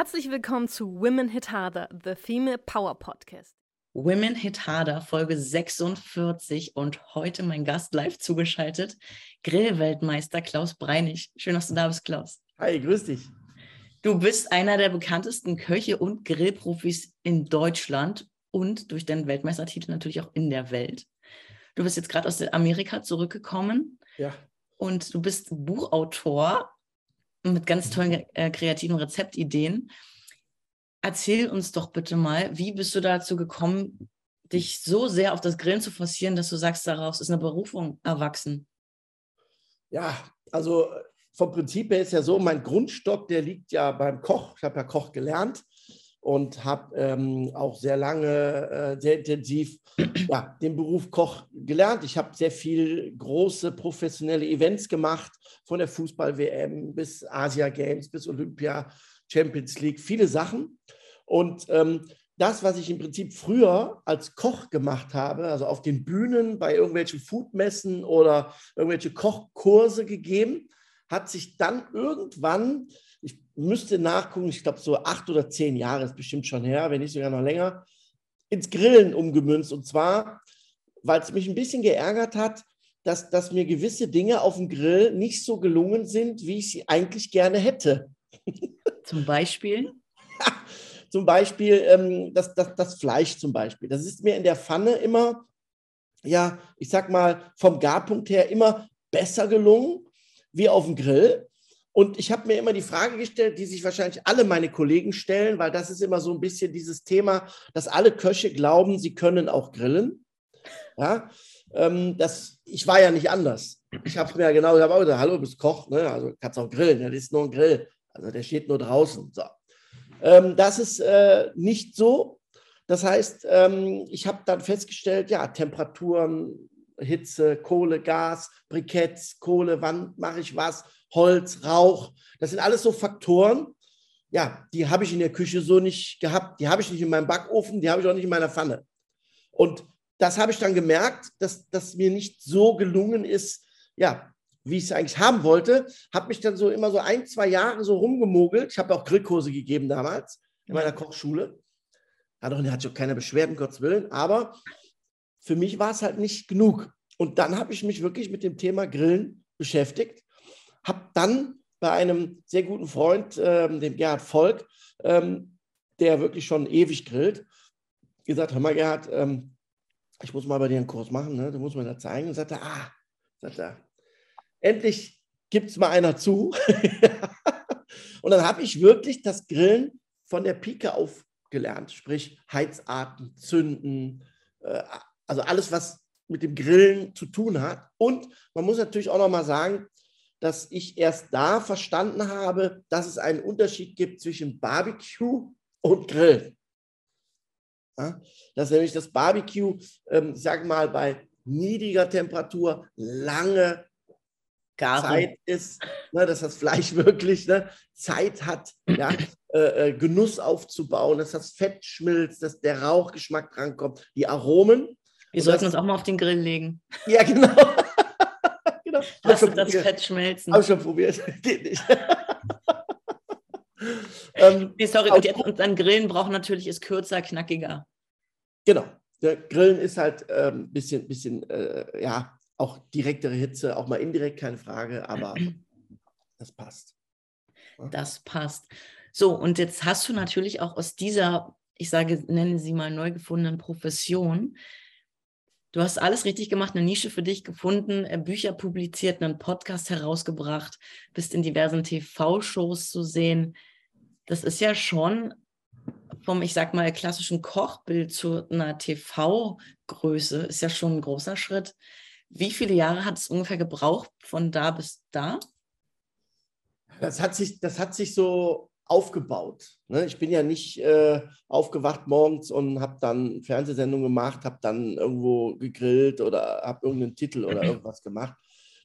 Herzlich willkommen zu Women Hit Harder, the Female Power Podcast. Women Hit Harder, Folge 46 und heute mein Gast live zugeschaltet, Grillweltmeister Klaus Breinig. Schön, dass du da bist, Klaus. Hi, grüß dich. Du bist einer der bekanntesten Köche und Grillprofis in Deutschland und durch deinen Weltmeistertitel natürlich auch in der Welt. Du bist jetzt gerade aus Amerika zurückgekommen. Ja. Und du bist Buchautor mit ganz tollen äh, kreativen Rezeptideen. Erzähl uns doch bitte mal, wie bist du dazu gekommen, dich so sehr auf das Grillen zu forcieren, dass du sagst, daraus ist eine Berufung erwachsen? Ja, also vom Prinzip her ist ja so, mein Grundstock, der liegt ja beim Koch. Ich habe ja Koch gelernt und habe ähm, auch sehr lange, äh, sehr intensiv ja, den Beruf Koch gelernt. Ich habe sehr viel große professionelle Events gemacht, von der Fußball-WM bis Asia Games, bis Olympia, Champions League, viele Sachen. Und ähm, das, was ich im Prinzip früher als Koch gemacht habe, also auf den Bühnen bei irgendwelchen Foodmessen oder irgendwelche Kochkurse gegeben, hat sich dann irgendwann, ich müsste nachgucken, ich glaube so acht oder zehn Jahre ist bestimmt schon her, wenn nicht sogar noch länger, ins Grillen umgemünzt. Und zwar, weil es mich ein bisschen geärgert hat, dass, dass mir gewisse Dinge auf dem Grill nicht so gelungen sind, wie ich sie eigentlich gerne hätte. Zum Beispiel? zum Beispiel ähm, das, das, das Fleisch zum Beispiel. Das ist mir in der Pfanne immer, ja, ich sag mal, vom Garpunkt her immer besser gelungen wie auf dem Grill. Und ich habe mir immer die Frage gestellt, die sich wahrscheinlich alle meine Kollegen stellen, weil das ist immer so ein bisschen dieses Thema, dass alle Köche glauben, sie können auch grillen. Ja, ähm, das, ich war ja nicht anders. Ich habe mir ja genau gesagt, oh, hallo, du bist Koch, ne? also kannst auch grillen, das ist nur ein Grill. Also der steht nur draußen. So. Ähm, das ist äh, nicht so. Das heißt, ähm, ich habe dann festgestellt, ja, Temperaturen, Hitze, Kohle, Gas, Briketts, Kohle, wann mache ich was, Holz, Rauch. Das sind alles so Faktoren, ja, die habe ich in der Küche so nicht gehabt. Die habe ich nicht in meinem Backofen, die habe ich auch nicht in meiner Pfanne. Und das habe ich dann gemerkt, dass das mir nicht so gelungen ist, ja, wie ich es eigentlich haben wollte. Habe mich dann so immer so ein, zwei Jahre so rumgemogelt. Ich habe auch Grillkurse gegeben damals in meiner Kochschule. Hat auch, hatte auch keine Beschwerden, Gottes Willen. Aber für mich war es halt nicht genug. Und dann habe ich mich wirklich mit dem Thema Grillen beschäftigt. Habe dann bei einem sehr guten Freund, ähm, dem Gerhard Volk, ähm, der wirklich schon ewig grillt, gesagt, hör mal Gerhard, ähm, ich muss mal bei dir einen Kurs machen, ne? du musst mir da zeigen. Und sagte, ah, sagt er, endlich gibt es mal einer zu. und dann habe ich wirklich das Grillen von der Pike auf gelernt, sprich Heizarten, Zünden, äh, also alles, was mit dem Grillen zu tun hat. Und man muss natürlich auch noch mal sagen, dass ich erst da verstanden habe, dass es einen Unterschied gibt zwischen Barbecue und Grillen. Ja, dass nämlich das Barbecue, ähm, ich sage mal, bei niedriger Temperatur lange Gare. Zeit ist, ne, dass das Fleisch wirklich ne, Zeit hat, ja, äh, äh, Genuss aufzubauen, dass das Fett schmilzt, dass der Rauchgeschmack drankommt, die Aromen. Wir sollten uns auch mal auf den Grill legen. Ja, genau. Lass das probiert. Fett schmelzen. Ich schon probiert. Geht nicht. ähm, nee, sorry, und, jetzt, dann Grillen braucht natürlich ist kürzer, knackiger. Genau. Der Grillen ist halt ein ähm, bisschen, bisschen äh, ja, auch direktere Hitze, auch mal indirekt, keine Frage, aber das passt. Das passt. So, und jetzt hast du natürlich auch aus dieser, ich sage, nenne sie mal neu gefundenen Profession, Du hast alles richtig gemacht, eine Nische für dich gefunden, äh, Bücher publiziert, einen Podcast herausgebracht, bist in diversen TV-Shows zu sehen. Das ist ja schon vom, ich sag mal, klassischen Kochbild zu einer TV-Größe, ist ja schon ein großer Schritt. Wie viele Jahre hat es ungefähr gebraucht von da bis da? Das hat sich, das hat sich so aufgebaut. Ne? Ich bin ja nicht äh, aufgewacht morgens und habe dann Fernsehsendungen gemacht, habe dann irgendwo gegrillt oder habe irgendeinen Titel oder irgendwas gemacht.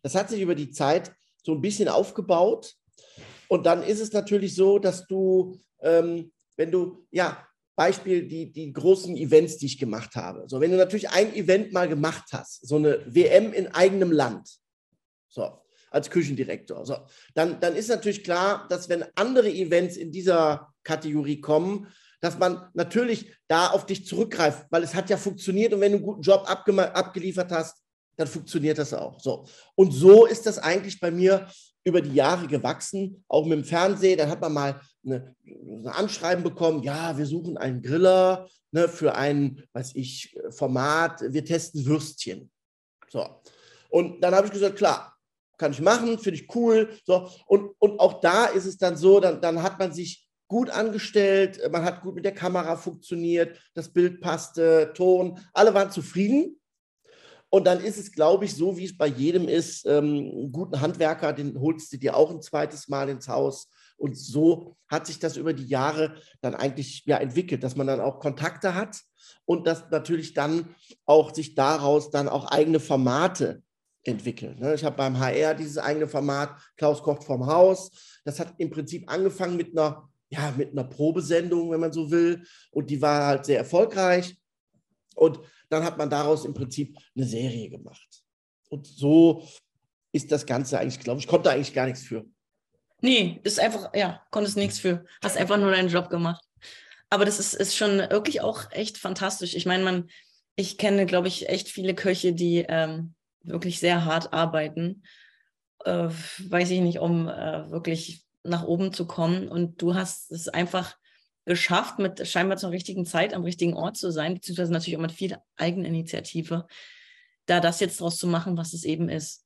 Das hat sich über die Zeit so ein bisschen aufgebaut. Und dann ist es natürlich so, dass du, ähm, wenn du, ja, Beispiel die, die großen Events, die ich gemacht habe. So, wenn du natürlich ein Event mal gemacht hast, so eine WM in eigenem Land. So, als Küchendirektor. So, dann, dann ist natürlich klar, dass wenn andere Events in dieser Kategorie kommen, dass man natürlich da auf dich zurückgreift, weil es hat ja funktioniert und wenn du einen guten Job abgeliefert hast, dann funktioniert das auch. So. Und so ist das eigentlich bei mir über die Jahre gewachsen, auch mit dem Fernsehen. Dann hat man mal eine Anschreiben bekommen, ja, wir suchen einen Griller ne, für ein, weiß ich, Format, wir testen Würstchen. So. Und dann habe ich gesagt, klar, kann ich machen, finde ich cool. So. Und, und auch da ist es dann so, dann, dann hat man sich gut angestellt, man hat gut mit der Kamera funktioniert, das Bild passte, Ton, alle waren zufrieden. Und dann ist es, glaube ich, so, wie es bei jedem ist, ähm, einen guten Handwerker, den holst du dir auch ein zweites Mal ins Haus. Und so hat sich das über die Jahre dann eigentlich ja entwickelt, dass man dann auch Kontakte hat und dass natürlich dann auch sich daraus dann auch eigene Formate entwickeln. Ne? Ich habe beim HR dieses eigene Format Klaus kocht vom Haus. Das hat im Prinzip angefangen mit einer ja, mit einer Probesendung, wenn man so will. Und die war halt sehr erfolgreich. Und dann hat man daraus im Prinzip eine Serie gemacht. Und so ist das Ganze eigentlich, glaube ich, konnte eigentlich gar nichts für. Nee, ist einfach, ja, konntest nichts für. Hast einfach nur deinen Job gemacht. Aber das ist, ist schon wirklich auch echt fantastisch. Ich meine, man, ich kenne, glaube ich, echt viele Köche, die ähm, wirklich sehr hart arbeiten. Äh, weiß ich nicht, um äh, wirklich nach oben zu kommen. Und du hast es einfach geschafft, mit scheinbar zur richtigen Zeit am richtigen Ort zu sein, beziehungsweise natürlich auch mit viel Eigeninitiative, da das jetzt draus zu machen, was es eben ist.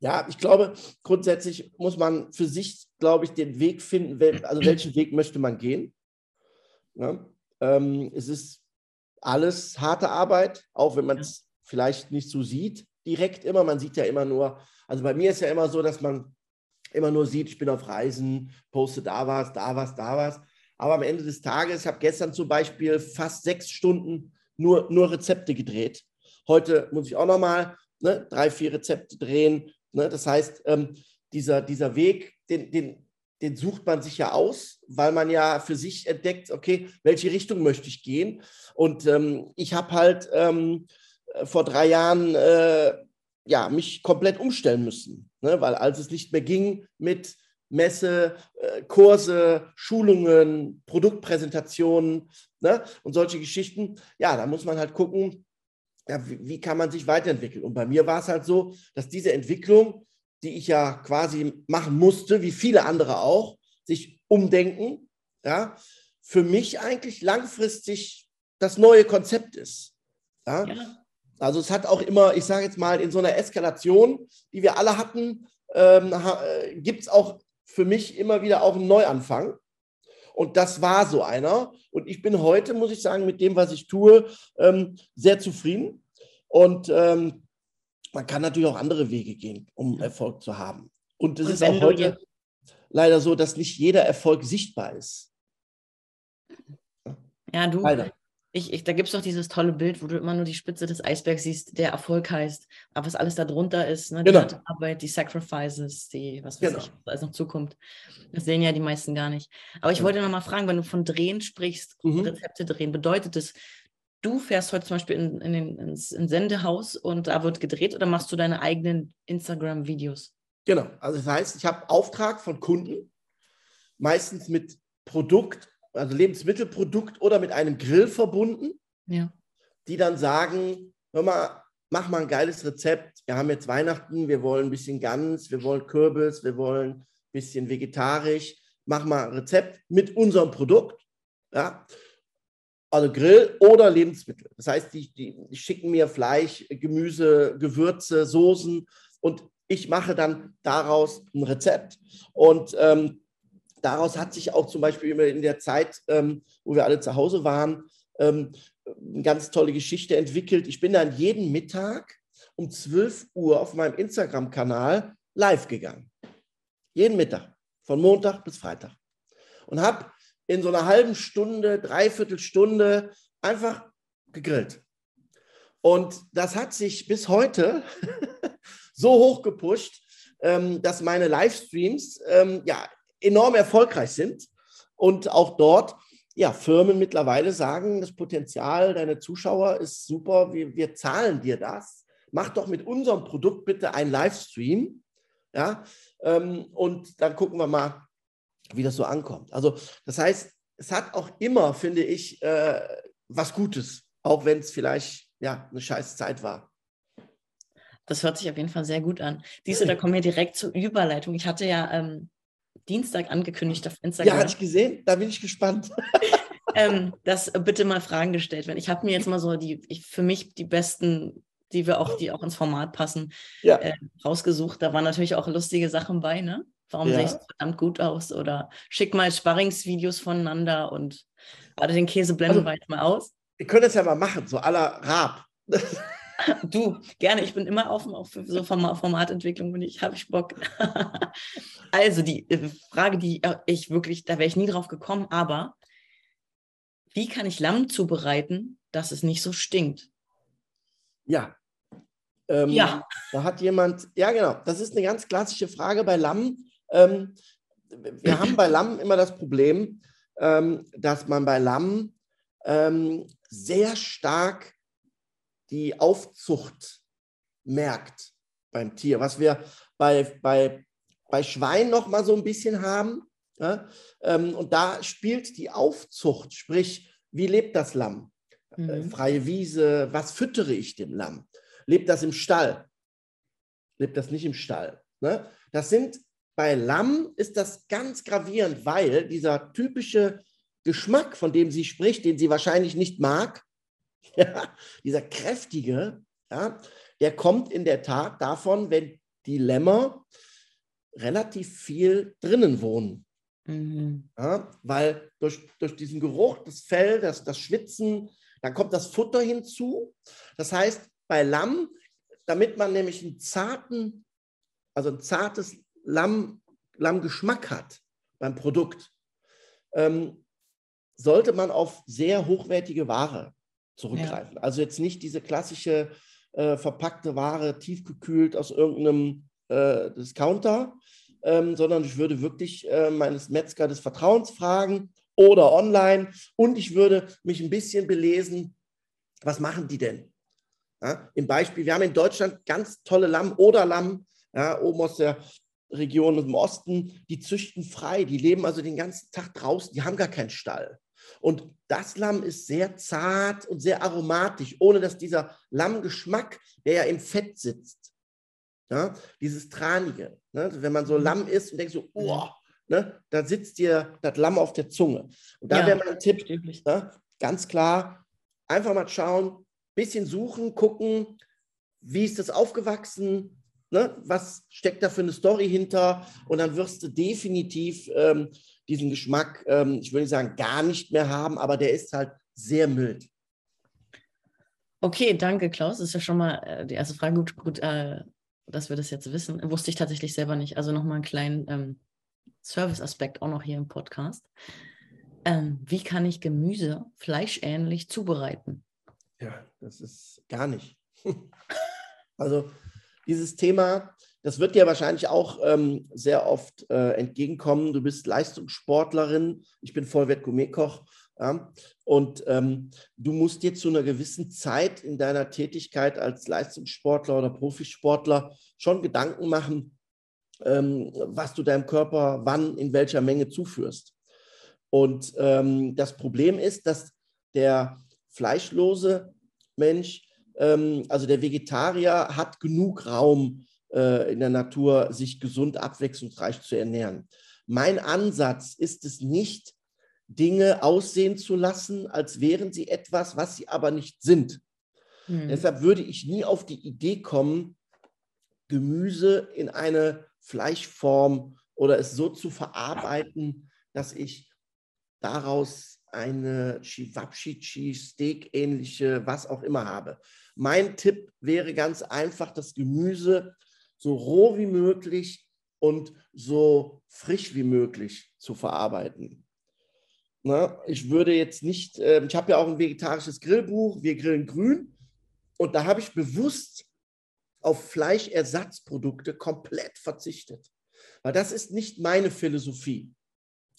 Ja, ich glaube, grundsätzlich muss man für sich, glaube ich, den Weg finden, also welchen Weg möchte man gehen. Ja, ähm, es ist alles harte Arbeit, auch wenn man es. Vielleicht nicht so sieht, direkt immer. Man sieht ja immer nur, also bei mir ist ja immer so, dass man immer nur sieht, ich bin auf Reisen, poste da was, da was, da was. Aber am Ende des Tages, ich habe gestern zum Beispiel fast sechs Stunden nur, nur Rezepte gedreht. Heute muss ich auch nochmal ne, drei, vier Rezepte drehen. Ne? Das heißt, ähm, dieser, dieser Weg, den, den, den sucht man sich ja aus, weil man ja für sich entdeckt, okay, welche Richtung möchte ich gehen? Und ähm, ich habe halt ähm, vor drei Jahren äh, ja, mich komplett umstellen müssen, ne? weil als es nicht mehr ging mit Messe, äh, Kurse, Schulungen, Produktpräsentationen ne? und solche Geschichten, ja, da muss man halt gucken, ja, wie, wie kann man sich weiterentwickeln. Und bei mir war es halt so, dass diese Entwicklung, die ich ja quasi machen musste, wie viele andere auch, sich umdenken, ja, für mich eigentlich langfristig das neue Konzept ist. Ja? ja. Also es hat auch immer, ich sage jetzt mal, in so einer Eskalation, die wir alle hatten, ähm, äh, gibt es auch für mich immer wieder auch einen Neuanfang. Und das war so einer. Und ich bin heute, muss ich sagen, mit dem, was ich tue, ähm, sehr zufrieden. Und ähm, man kann natürlich auch andere Wege gehen, um Erfolg zu haben. Und es ist auch heute leider so, dass nicht jeder Erfolg sichtbar ist. Ja, du, leider. Ich, ich, da gibt es doch dieses tolle Bild, wo du immer nur die Spitze des Eisbergs siehst, der Erfolg heißt. Aber was alles da drunter ist, ne? die genau. Arbeit, die Sacrifices, die, was weiß genau. ich, was alles noch zukommt. Das sehen ja die meisten gar nicht. Aber ich ja. wollte noch mal fragen, wenn du von Drehen sprichst, mhm. Rezepte drehen, bedeutet das, du fährst heute zum Beispiel in, in den, ins, ins Sendehaus und da wird gedreht oder machst du deine eigenen Instagram-Videos? Genau, also das heißt, ich habe Auftrag von Kunden, meistens mit Produkt also Lebensmittelprodukt oder mit einem Grill verbunden, ja. die dann sagen, hör mal, mach mal ein geiles Rezept. Wir haben jetzt Weihnachten, wir wollen ein bisschen Gans, wir wollen Kürbis, wir wollen ein bisschen vegetarisch. Mach mal ein Rezept mit unserem Produkt. Ja? Also Grill oder Lebensmittel. Das heißt, die, die, die schicken mir Fleisch, Gemüse, Gewürze, Soßen und ich mache dann daraus ein Rezept. Und ähm, daraus hat sich auch zum Beispiel in der Zeit, ähm, wo wir alle zu Hause waren, ähm, eine ganz tolle Geschichte entwickelt. Ich bin dann jeden Mittag um 12 Uhr auf meinem Instagram-Kanal live gegangen. Jeden Mittag, von Montag bis Freitag. Und habe in so einer halben Stunde, dreiviertel Stunde einfach gegrillt. Und das hat sich bis heute so hoch gepusht, ähm, dass meine Livestreams ähm, ja enorm erfolgreich sind und auch dort ja, Firmen mittlerweile sagen, das Potenzial deiner Zuschauer ist super, wir, wir zahlen dir das. Mach doch mit unserem Produkt bitte einen Livestream Ja, ähm, und dann gucken wir mal, wie das so ankommt. Also, das heißt, es hat auch immer, finde ich, äh, was Gutes, auch wenn es vielleicht ja eine scheiß Zeit war. Das hört sich auf jeden Fall sehr gut an. Siehst du, da kommen wir direkt zur Überleitung. Ich hatte ja ähm, Dienstag angekündigt auf Instagram. Ja, hatte ich gesehen. Da bin ich gespannt. ähm, dass bitte mal Fragen gestellt werden. Ich habe mir jetzt mal so die, ich, für mich die besten, die wir auch, die auch ins Format passen, ja. äh, rausgesucht. Da waren natürlich auch lustige Sachen bei, ne? Warum ja. sehe ich verdammt gut aus? Oder schick mal Sparringsvideos voneinander und warte, den Käse blenden also, mal aus. Wir können das ja mal machen, so aller Raab. Du, gerne. Ich bin immer offen auf so Formatentwicklung und ich habe ich Bock. also die äh, Frage, die äh, ich wirklich, da wäre ich nie drauf gekommen, aber wie kann ich Lamm zubereiten, dass es nicht so stinkt? Ja. Ähm, ja. Da hat jemand, ja genau, das ist eine ganz klassische Frage bei Lamm. Ähm, wir haben bei Lamm immer das Problem, ähm, dass man bei Lamm ähm, sehr stark die Aufzucht merkt beim Tier. Was wir bei, bei, bei Schwein noch mal so ein bisschen haben. Ja? Ähm, und da spielt die Aufzucht, sprich, wie lebt das Lamm? Äh, mhm. freie Wiese, was füttere ich dem Lamm? Lebt das im Stall? Lebt das nicht im Stall? Ne? Das sind bei Lamm ist das ganz gravierend, weil dieser typische Geschmack, von dem sie spricht, den sie wahrscheinlich nicht mag, ja, dieser kräftige, ja, der kommt in der Tat davon, wenn die Lämmer relativ viel drinnen wohnen. Mhm. Ja, weil durch, durch diesen Geruch, das Fell, das, das Schwitzen, dann kommt das Futter hinzu. Das heißt, bei Lamm, damit man nämlich einen zarten, also ein zartes Lamm, Lammgeschmack hat beim Produkt, ähm, sollte man auf sehr hochwertige Ware zurückgreifen. Ja. Also jetzt nicht diese klassische äh, verpackte Ware, tiefgekühlt aus irgendeinem äh, Discounter, ähm, sondern ich würde wirklich äh, meines Metzger des Vertrauens fragen oder online und ich würde mich ein bisschen belesen, was machen die denn? Ja, Im Beispiel, wir haben in Deutschland ganz tolle Lamm oder Lamm, ja, oben aus der Region im Osten, die züchten frei, die leben also den ganzen Tag draußen, die haben gar keinen Stall. Und das Lamm ist sehr zart und sehr aromatisch, ohne dass dieser Lammgeschmack, der ja im Fett sitzt, ja, dieses Tranige, ne, wenn man so mhm. Lamm isst und denkt so, oh, ne, da sitzt dir das Lamm auf der Zunge. Und da ja, wäre mein Tipp, ne, ganz klar, einfach mal schauen, bisschen suchen, gucken, wie ist das aufgewachsen, ne, was steckt da für eine Story hinter und dann wirst du definitiv ähm, diesen Geschmack, ähm, ich würde nicht sagen, gar nicht mehr haben, aber der ist halt sehr mild. Okay, danke, Klaus. Das ist ja schon mal äh, die erste Frage. Gut, gut äh, dass wir das jetzt wissen. Wusste ich tatsächlich selber nicht. Also nochmal einen kleinen ähm, Service-Aspekt auch noch hier im Podcast. Ähm, wie kann ich Gemüse fleischähnlich zubereiten? Ja, das ist gar nicht. also dieses Thema, das wird dir wahrscheinlich auch ähm, sehr oft äh, entgegenkommen. Du bist Leistungssportlerin, ich bin Vollwert-Gourmetkoch. Ja? Und ähm, du musst dir zu einer gewissen Zeit in deiner Tätigkeit als Leistungssportler oder Profisportler schon Gedanken machen, ähm, was du deinem Körper wann in welcher Menge zuführst. Und ähm, das Problem ist, dass der fleischlose Mensch, also der Vegetarier, hat genug Raum äh, in der Natur, sich gesund, abwechslungsreich zu ernähren. Mein Ansatz ist es nicht, Dinge aussehen zu lassen, als wären sie etwas, was sie aber nicht sind. Hm. Deshalb würde ich nie auf die Idee kommen, Gemüse in eine Fleischform oder es so zu verarbeiten, dass ich daraus eine Chivapchichi, Steak-ähnliche, was auch immer habe. Mein Tipp wäre ganz einfach, das Gemüse so roh wie möglich und so frisch wie möglich zu verarbeiten. Na, ich würde jetzt nicht, äh, ich habe ja auch ein vegetarisches Grillbuch, wir grillen grün und da habe ich bewusst auf Fleischersatzprodukte komplett verzichtet, weil das ist nicht meine Philosophie.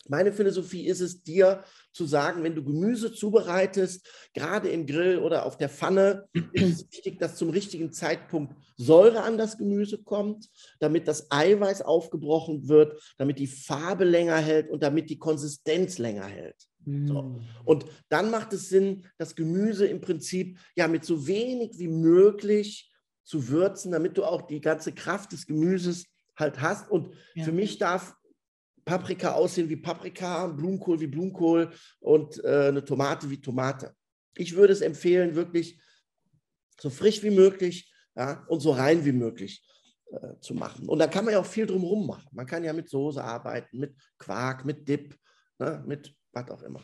Meine Philosophie ist es, dir zu sagen, wenn du Gemüse zubereitest, gerade im Grill oder auf der Pfanne, ist es wichtig, dass zum richtigen Zeitpunkt Säure an das Gemüse kommt, damit das Eiweiß aufgebrochen wird, damit die Farbe länger hält und damit die Konsistenz länger hält. So. Mm. Und dann macht es Sinn, das Gemüse im Prinzip ja mit so wenig wie möglich zu würzen, damit du auch die ganze Kraft des Gemüses halt hast. Und Ja. für mich darf Paprika aussehen wie Paprika, Blumenkohl wie Blumenkohl und äh, eine Tomate wie Tomate. Ich würde es empfehlen, wirklich so frisch wie möglich ja, und so rein wie möglich äh, zu machen. Und da kann man ja auch viel drumherum machen. Man kann ja mit Soße arbeiten, mit Quark, mit Dip, ne, mit was auch immer.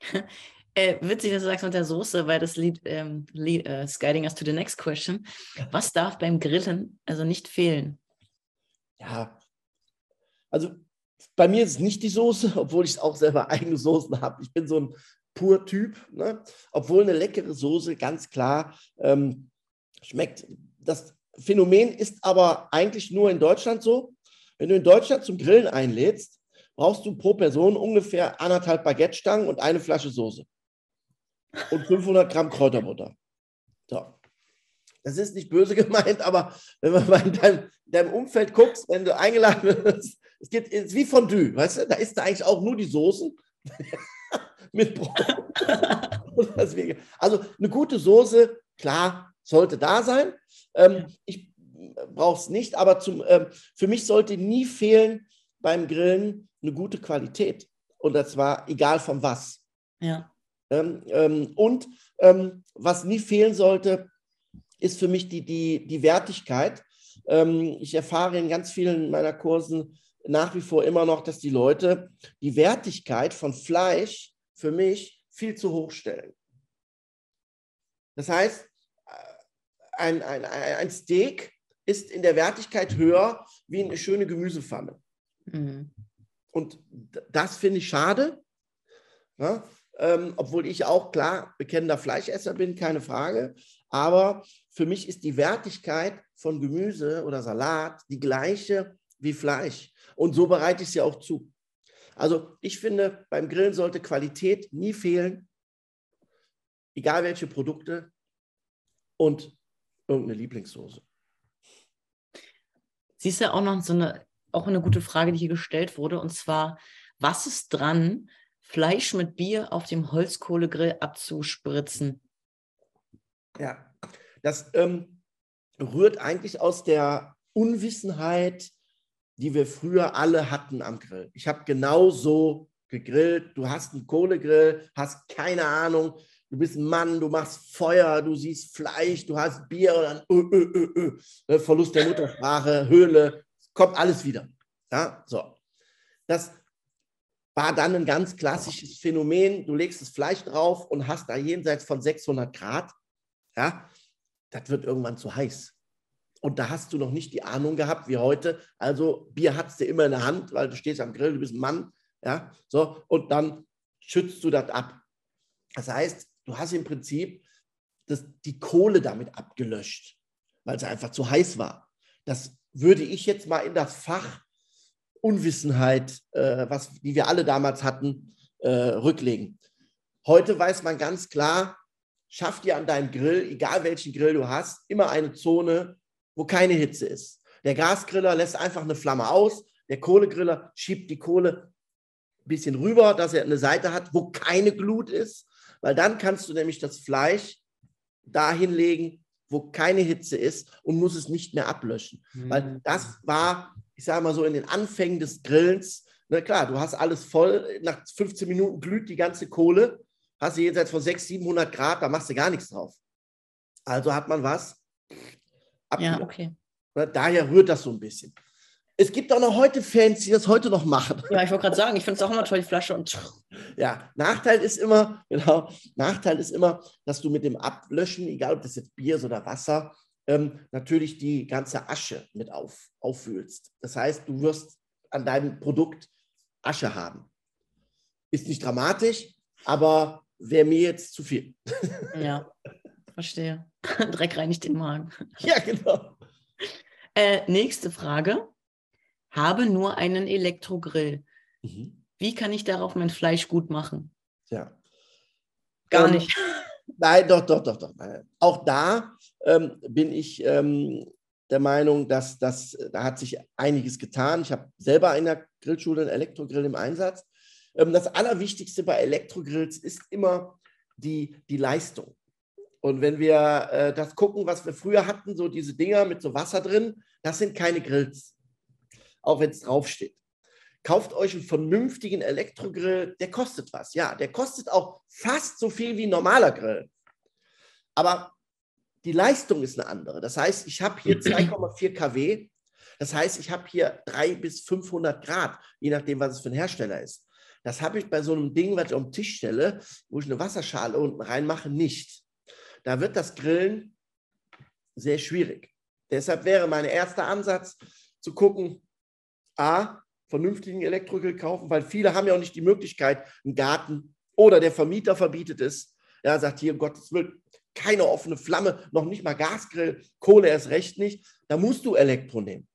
Äh, witzig, dass du sagst mit der Soße, weil das Lied, ähm, Lied äh, is guiding us to the next question. Was darf beim Grillen also nicht fehlen? Ja, also bei mir ist es nicht die Soße, obwohl ich auch selber eigene Soßen habe. Ich bin so ein pur Typ, ne? obwohl eine leckere Soße ganz klar ähm, schmeckt. Das Phänomen ist aber eigentlich nur in Deutschland so. Wenn du in Deutschland zum Grillen einlädst, brauchst du pro Person ungefähr anderthalb Baguette-Stangen und eine Flasche Soße. Und 500 Gramm Kräuterbutter. So. Das ist nicht böse gemeint, aber wenn man mal in deinem, in deinem Umfeld guckst, wenn du eingeladen wirst, es geht es ist wie Fondue, weißt du? Da isst du eigentlich auch nur die Soßen mit Brot. Also eine gute Soße, klar, sollte da sein. Ähm, ich brauche es nicht, aber zum, ähm, für mich sollte nie fehlen beim Grillen eine gute Qualität. Und das war egal von was. Ja. Ähm, ähm, und ähm, was nie fehlen sollte, ist für mich die, die, die Wertigkeit. Ähm, ich erfahre in ganz vielen meiner Kursen nach wie vor immer noch, dass die Leute die Wertigkeit von Fleisch für mich viel zu hoch stellen. Das heißt, ein, ein, ein Steak ist in der Wertigkeit höher wie eine schöne Gemüsepfanne. Mhm. Und das finde ich schade. Ja, ähm, obwohl ich auch klar bekennender Fleischesser bin, keine Frage. Aber für mich ist die Wertigkeit von Gemüse oder Salat die gleiche wie Fleisch. Und so bereite ich sie auch zu. Also ich finde, beim Grillen sollte Qualität nie fehlen, egal welche Produkte und irgendeine Lieblingssoße. Siehst du auch noch so eine, auch eine gute Frage, die hier gestellt wurde, und zwar, was ist dran, Fleisch mit Bier auf dem Holzkohlegrill abzuspritzen? Ja, das ähm, rührt eigentlich aus der Unwissenheit, die wir früher alle hatten am Grill. Ich habe genauso gegrillt. Du hast einen Kohlegrill, hast keine Ahnung. Du bist ein Mann, du machst Feuer, du siehst Fleisch, du hast Bier und dann ö, ö, ö, Verlust der Muttersprache, Höhle, kommt alles wieder. Ja, so. Das war dann ein ganz klassisches Phänomen. Du legst das Fleisch drauf und hast da jenseits von 600 Grad ja, das wird irgendwann zu heiß. Und da hast du noch nicht die Ahnung gehabt wie heute. Also Bier hast du immer in der Hand, weil du stehst am Grill, du bist ein Mann, ja, so und dann schützt du das ab. Das heißt, du hast im Prinzip das, die Kohle damit abgelöscht, weil es einfach zu heiß war. Das würde ich jetzt mal in das Fach Unwissenheit, äh, was die wir alle damals hatten, äh, rücklegen. Heute weiß man ganz klar, schaff dir an deinem Grill, egal welchen Grill du hast, immer eine Zone, wo keine Hitze ist. Der Gasgriller lässt einfach eine Flamme aus, der Kohlegriller schiebt die Kohle ein bisschen rüber, dass er eine Seite hat, wo keine Glut ist, weil dann kannst du nämlich das Fleisch dahin legen, wo keine Hitze ist und muss es nicht mehr ablöschen. Weil das war, ich sage mal so, in den Anfängen des Grillens, na klar, du hast alles voll, nach 15 Minuten glüht die ganze Kohle, hast du jenseits von 600, 700 Grad, da machst du gar nichts drauf. Also hat man was? Ja, abgelöscht. okay. Ne, Daher rührt das so ein bisschen. Es gibt auch noch heute Fans, die das heute noch machen. Ja, ich wollte gerade sagen, ich finde es auch immer toll, die Flasche und Ja, Nachteil ist immer, genau, Nachteil ist immer, dass du mit dem Ablöschen, egal ob das jetzt Bier ist oder Wasser, ähm, natürlich die ganze Asche mit auf, auffühlst. Das heißt, du wirst an deinem Produkt Asche haben. Ist nicht dramatisch, aber wäre mir jetzt zu viel. ja, verstehe. Dreck reinigt den Magen. ja, genau. Äh, nächste Frage. Habe nur einen Elektrogrill. Mhm. Wie kann ich darauf mein Fleisch gut machen? Ja. Gar Ähm, nicht. Nein, doch, doch, doch, doch. Nein. Auch da ähm, bin ich ähm, der Meinung, dass das, da hat sich einiges getan. Ich habe selber in der Grillschule einen Elektrogrill im Einsatz. Ähm, das Allerwichtigste bei Elektrogrills ist immer die, die Leistung. Und wenn wir äh, das gucken, was wir früher hatten, so diese Dinger mit so Wasser drin, das sind keine Grills. Auch wenn es draufsteht. Kauft euch einen vernünftigen Elektrogrill, der kostet was. Ja, der kostet auch fast so viel wie ein normaler Grill. Aber die Leistung ist eine andere. Das heißt, ich habe hier 2,4 kW. Das heißt, ich habe hier 300 bis 500 Grad, je nachdem, was es für ein Hersteller ist. Das habe ich bei so einem Ding, was ich auf den Tisch stelle, wo ich eine Wasserschale unten reinmache, nicht. Da wird das Grillen sehr schwierig. Deshalb wäre mein erster Ansatz zu gucken, A, vernünftigen Elektrogrill kaufen, weil viele haben ja auch nicht die Möglichkeit, einen Garten oder der Vermieter verbietet es. Er sagt hier, um Gottes Willen, keine offene Flamme, noch nicht mal Gasgrill, Kohle erst recht nicht. Da musst du Elektro nehmen.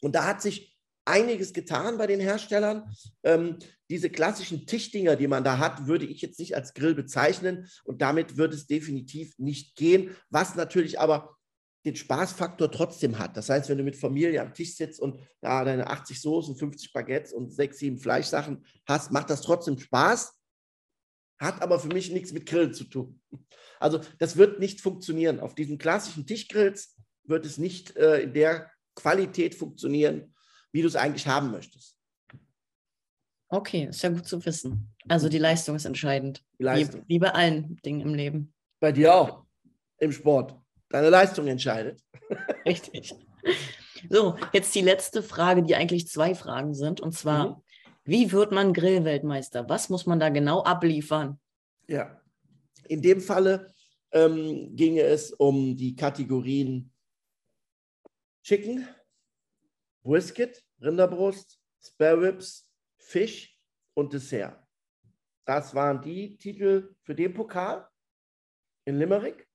Und da hat sich einiges getan bei den Herstellern. Ähm, diese klassischen Tischdinger, die man da hat, würde ich jetzt nicht als Grill bezeichnen und damit wird es definitiv nicht gehen, was natürlich aber den Spaßfaktor trotzdem hat. Das heißt, wenn du mit Familie am Tisch sitzt und da deine 80 Soßen, 50 Baguettes und 6, 7 Fleischsachen hast, macht das trotzdem Spaß, hat aber für mich nichts mit Grillen zu tun. Also das wird nicht funktionieren. Auf diesen klassischen Tischgrills wird es nicht äh, in der Qualität funktionieren, wie du es eigentlich haben möchtest. Okay, ist ja gut zu wissen. Also die Leistung ist entscheidend. Die Leistung. Wie, wie bei allen Dingen im Leben. Bei dir auch im Sport. Deine Leistung entscheidet. Richtig. So, jetzt die letzte Frage, die eigentlich zwei Fragen sind. Und zwar, Mhm. wie wird man Grillweltmeister? Was muss man da genau abliefern? Ja. In dem Falle ähm, ginge es um die Kategorien Chicken, Brisket, Rinderbrust, Spare Ribs, Fisch und Dessert. Das waren die Titel für den Pokal in Limerick.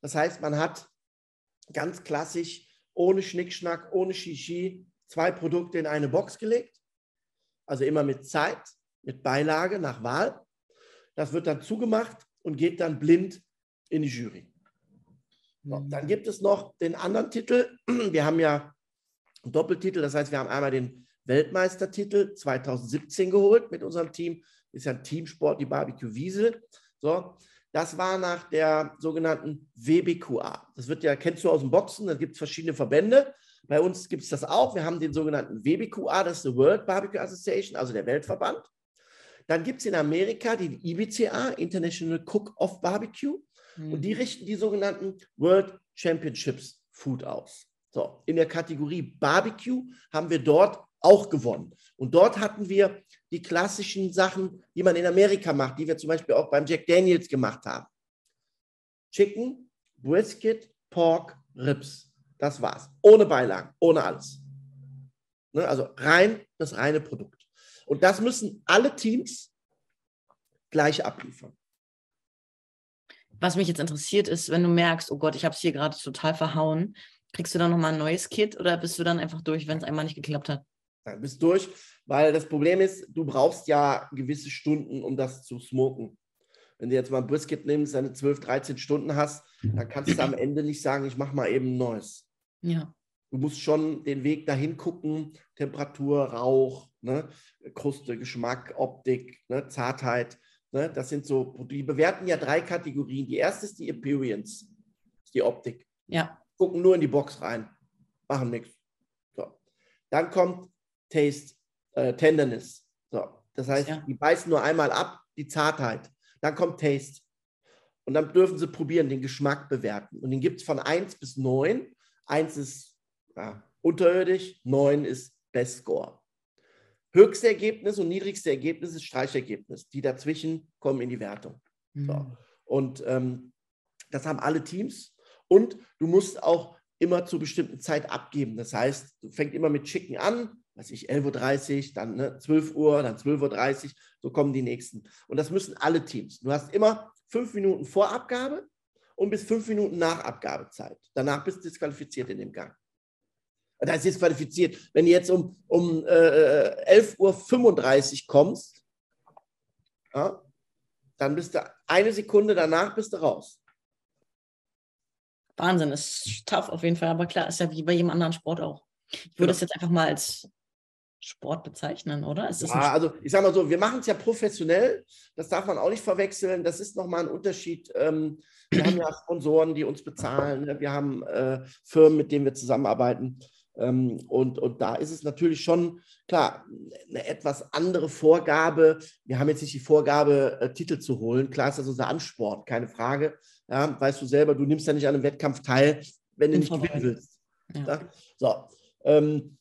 Das heißt, man hat ganz klassisch, ohne Schnickschnack, ohne Shishi, zwei Produkte in eine Box gelegt. Also immer mit Zeit, mit Beilage nach Wahl. Das wird dann zugemacht und geht dann blind in die Jury. So, dann gibt es noch den anderen Titel. Wir haben ja einen Doppeltitel, das heißt, wir haben einmal den Weltmeistertitel 2017 geholt mit unserem Team. Ist ja ein Teamsport, die Barbecue Wiesel. So, das war nach der sogenannten WBQA. Das wird ja, kennst du aus dem Boxen, da gibt es verschiedene Verbände. Bei uns gibt es das auch. Wir haben den sogenannten WBQA, das ist die World Barbecue Association, also der Weltverband. Dann gibt es in Amerika die IBCA, International Cook of Barbecue. Und die richten die sogenannten World Championships Food aus. So, in der Kategorie Barbecue haben wir dort auch gewonnen. Und dort hatten wir die klassischen Sachen, die man in Amerika macht, die wir zum Beispiel auch beim Jack Daniels gemacht haben. Chicken, Brisket, Pork, Ribs. Das war's. Ohne Beilagen, ohne alles. Ne, also rein das reine Produkt. Und das müssen alle Teams gleich abliefern. Was mich jetzt interessiert ist, wenn du merkst, oh Gott, ich habe es hier gerade total verhauen, kriegst du dann nochmal ein neues Kit oder bist du dann einfach durch, wenn es einmal nicht geklappt hat? Dann bist du durch, weil das Problem ist, du brauchst ja gewisse Stunden, um das zu smoken. Wenn du jetzt mal ein Brisket nimmst, deine 12, 13 Stunden hast, dann kannst du am Ende nicht sagen, ich mache mal eben ein neues. Ja. Du musst schon den Weg dahin gucken, Temperatur, Rauch, ne? Kruste, Geschmack, Optik, ne? Zartheit. Ne? Das sind so, die bewerten ja drei Kategorien. Die erste ist die Appearance, ist die Optik. Ja. Gucken nur in die Box rein, machen nichts. So. Dann kommt Taste, äh, Tenderness. So. Das heißt, Ja. die beißen nur einmal ab, die Zartheit. Dann kommt Taste. Und dann dürfen sie probieren, den Geschmack bewerten. Und den gibt es von 1 bis 9. 1 ist ja, unterirdisch, 9 ist Best Score. Höchste Ergebnis und niedrigste Ergebnis ist Streichergebnis. Die dazwischen kommen in die Wertung. Mhm. Und ähm, das haben alle Teams. Und du musst auch immer zur bestimmten Zeit abgeben. Das heißt, du fängst immer mit Chicken an, weiß ich, 11.30 Uhr, dann ne, 12 Uhr, dann 12.30 Uhr, so kommen die nächsten. Und das müssen alle Teams. Du hast immer fünf Minuten vor Abgabe und bis fünf Minuten nach Abgabezeit. Danach bist du disqualifiziert in dem Gang. Das ist jetzt qualifiziert. Wenn du jetzt um, um äh, 11.35 Uhr kommst, ja, dann bist du eine Sekunde danach bist du raus. Wahnsinn, ist tough auf jeden Fall, aber klar, ist ja wie bei jedem anderen Sport auch. Ich würde Genau. es jetzt einfach mal als Sport bezeichnen, oder? Ja, also ich sage mal so, wir machen es ja professionell, das darf man auch nicht verwechseln, das ist nochmal ein Unterschied. Ähm, wir haben ja Sponsoren, die uns bezahlen, ne? wir haben äh, Firmen, mit denen wir zusammenarbeiten. Ähm, und, und da ist es natürlich schon, klar, eine etwas andere Vorgabe. Wir haben jetzt nicht die Vorgabe, äh, Titel zu holen. Klar ist das unser Ansport, keine Frage. Ja, weißt du selber, du nimmst ja nicht an einem Wettkampf teil, wenn du nicht gewinnen willst. Ja. Ja? So. Ähm,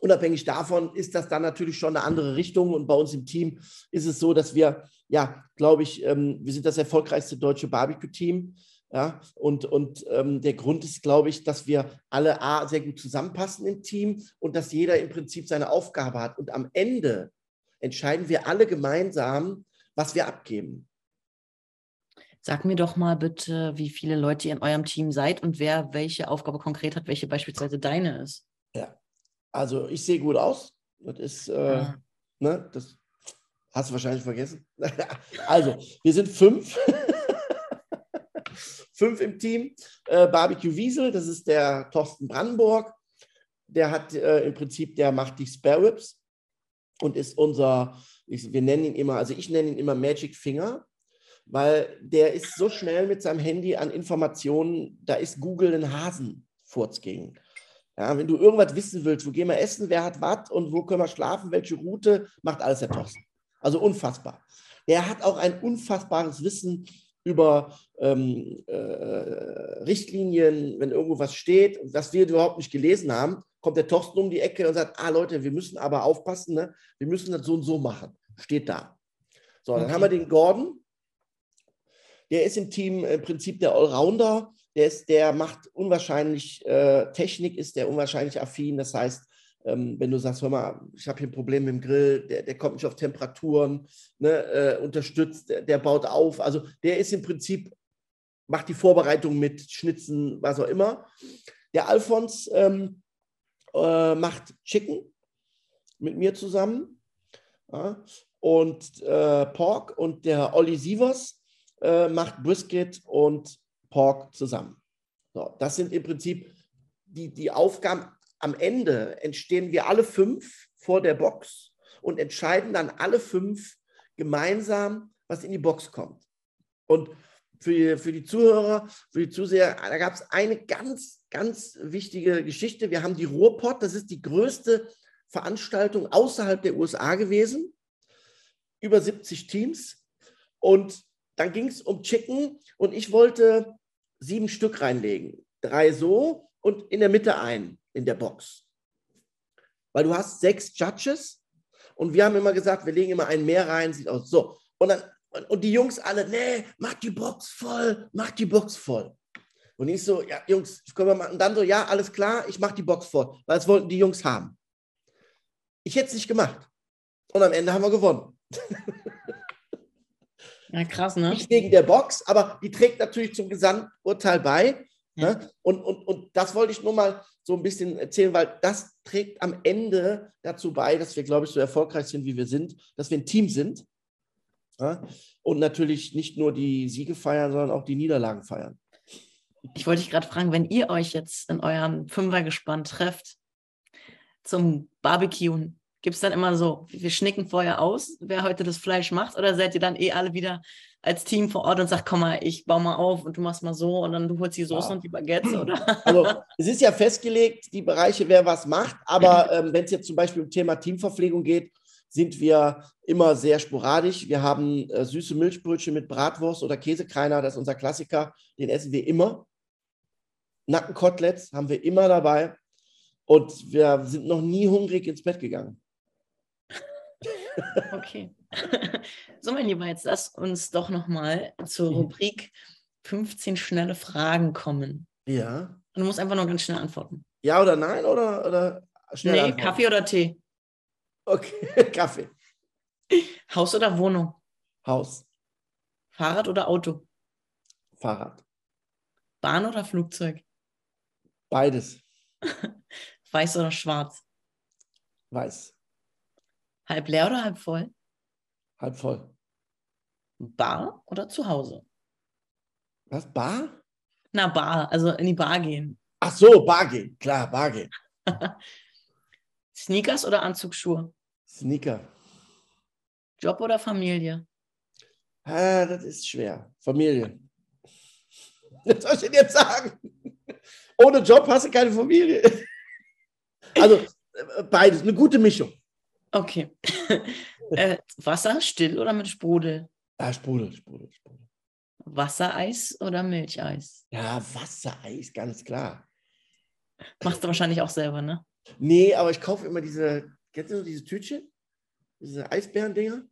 unabhängig davon ist das dann natürlich schon eine andere Richtung. Und bei uns im Team ist es so, dass wir, ja, glaube ich, ähm, wir sind das erfolgreichste deutsche Barbecue-Team. Ja, und, und ähm, der Grund ist, glaube ich, dass wir alle A, sehr gut zusammenpassen im Team und dass jeder im Prinzip seine Aufgabe hat. Und am Ende entscheiden wir alle gemeinsam, was wir abgeben. Sag mir doch mal bitte, wie viele Leute ihr in eurem Team seid und wer welche Aufgabe konkret hat, welche beispielsweise deine ist. Also ich sehe gut aus. Das ist, äh, Ah. ne, das hast du wahrscheinlich vergessen. also, wir sind fünf. fünf im Team. Äh, Barbecue Wiesel, das ist der Thorsten Brandenburg. Der hat äh, im Prinzip, der macht die Spare Ribs und ist unser, ich, wir nennen ihn immer, also ich nenne ihn immer Magic Finger, weil der ist so schnell mit seinem Handy an Informationen, da ist Google ein Hasenfurz gegen. Ja, wenn du irgendwas wissen willst, wo gehen wir essen, wer hat was und wo können wir schlafen, welche Route, macht alles der Thorsten. Also unfassbar. Der hat auch ein unfassbares Wissen über ähm, äh, Richtlinien, wenn irgendwo was steht, was wir überhaupt nicht gelesen haben, kommt der Thorsten um die Ecke und sagt, ah Leute, wir müssen aber aufpassen, ne? wir müssen das so und so machen. Steht da. So, dann Okay. haben wir den Gordon. Der ist im Team im Prinzip der Allrounder. Der, ist, der macht unwahrscheinlich äh, Technik, ist der unwahrscheinlich affin. Das heißt, ähm, wenn du sagst, hör mal, ich habe hier ein Problem mit dem Grill, der, der kommt nicht auf Temperaturen, ne, äh, unterstützt, der, der baut auf. Also der ist im Prinzip, macht die Vorbereitung mit Schnitzen, was auch immer. Der Alfons ähm, äh, macht Chicken mit mir zusammen. Ja, und äh, Pork und der Olli Sievers äh, macht Brisket und Pork zusammen. So, das sind im Prinzip die, die Aufgaben. Am Ende entstehen wir alle fünf vor der Box und entscheiden dann alle fünf gemeinsam, was in die Box kommt. Und für die, für die Zuhörer, für die Zuseher, da gab es eine ganz, ganz wichtige Geschichte. Wir haben die Ruhrpott, das ist die größte Veranstaltung außerhalb der USA gewesen. Über 70 Teams. Und dann ging es um Chicken und ich wollte sieben Stück reinlegen. Drei so und in der Mitte ein in der Box. Weil du hast sechs Judges und wir haben immer gesagt, wir legen immer einen mehr rein, sieht aus so. Und, dann, und die Jungs alle, nee, mach die Box voll, mach die Box voll. Und ich so, ja, Jungs, können wir machen. Und dann so, ja, alles klar, ich mach die Box voll, weil es wollten die Jungs haben. Ich hätte es nicht gemacht. Und am Ende haben wir gewonnen. Ja, krass, ne? Nicht wegen der Box, aber die trägt natürlich zum Gesamturteil bei. Ja. Ne? Und, und, und das wollte ich nur mal so ein bisschen erzählen, weil das trägt am Ende dazu bei, dass wir, glaube ich, so erfolgreich sind, wie wir sind, dass wir ein Team sind. Ja? Und natürlich nicht nur die Siege feiern, sondern auch die Niederlagen feiern. Ich wollte dich gerade fragen, wenn ihr euch jetzt in eurem Fünfergespann trefft zum Barbecuen, gibt es dann immer so, wir schnicken vorher aus, wer heute das Fleisch macht, oder seid ihr dann eh alle wieder als Team vor Ort und sagt, komm mal, ich baue mal auf und du machst mal so und dann du holst die Soße Ja. und die Baguettes, oder? Also es ist ja festgelegt, die Bereiche, wer was macht, aber ähm, wenn es jetzt zum Beispiel um Thema Teamverpflegung geht, sind wir immer sehr sporadisch. Wir haben äh, süße Milchbrötchen mit Bratwurst oder Käsekreiner, das ist unser Klassiker, den essen wir immer. Nackenkoteletts haben wir immer dabei und wir sind noch nie hungrig ins Bett gegangen. Okay. So, mein Lieber, jetzt lass uns doch nochmal zur Mhm. Rubrik 15 schnelle Fragen kommen. Ja. Und du musst einfach nur ganz schnell antworten. Ja oder nein oder, oder schnell nee, antworten? Kaffee oder Tee? Okay, Kaffee. Haus oder Wohnung? Haus, Fahrrad oder Auto? Fahrrad, Bahn oder Flugzeug? beides. weiß oder schwarz? Weiß. Halb leer oder halb voll? Halb voll. Bar oder zu Hause? Was? Bar? Na, Bar, also in die Bar gehen. Ach so, Bar gehen. Klar, Bar gehen. Sneakers oder Anzugsschuhe? Sneaker. Job oder Familie? Ah, das ist schwer. Familie. Was soll ich denn jetzt sagen? Ohne Job hast du keine Familie. Also äh, beides, eine gute Mischung. Okay. äh, Wasser, still oder mit Sprudel? Ah, Sprudel, Sprudel, Sprudel. Wassereis oder Milcheis? Ja, Wassereis, ganz klar. Machst du wahrscheinlich auch selber, ne? Nee, aber ich kaufe immer diese, kennst du diese Tütchen? Diese Eisbären-Dinger?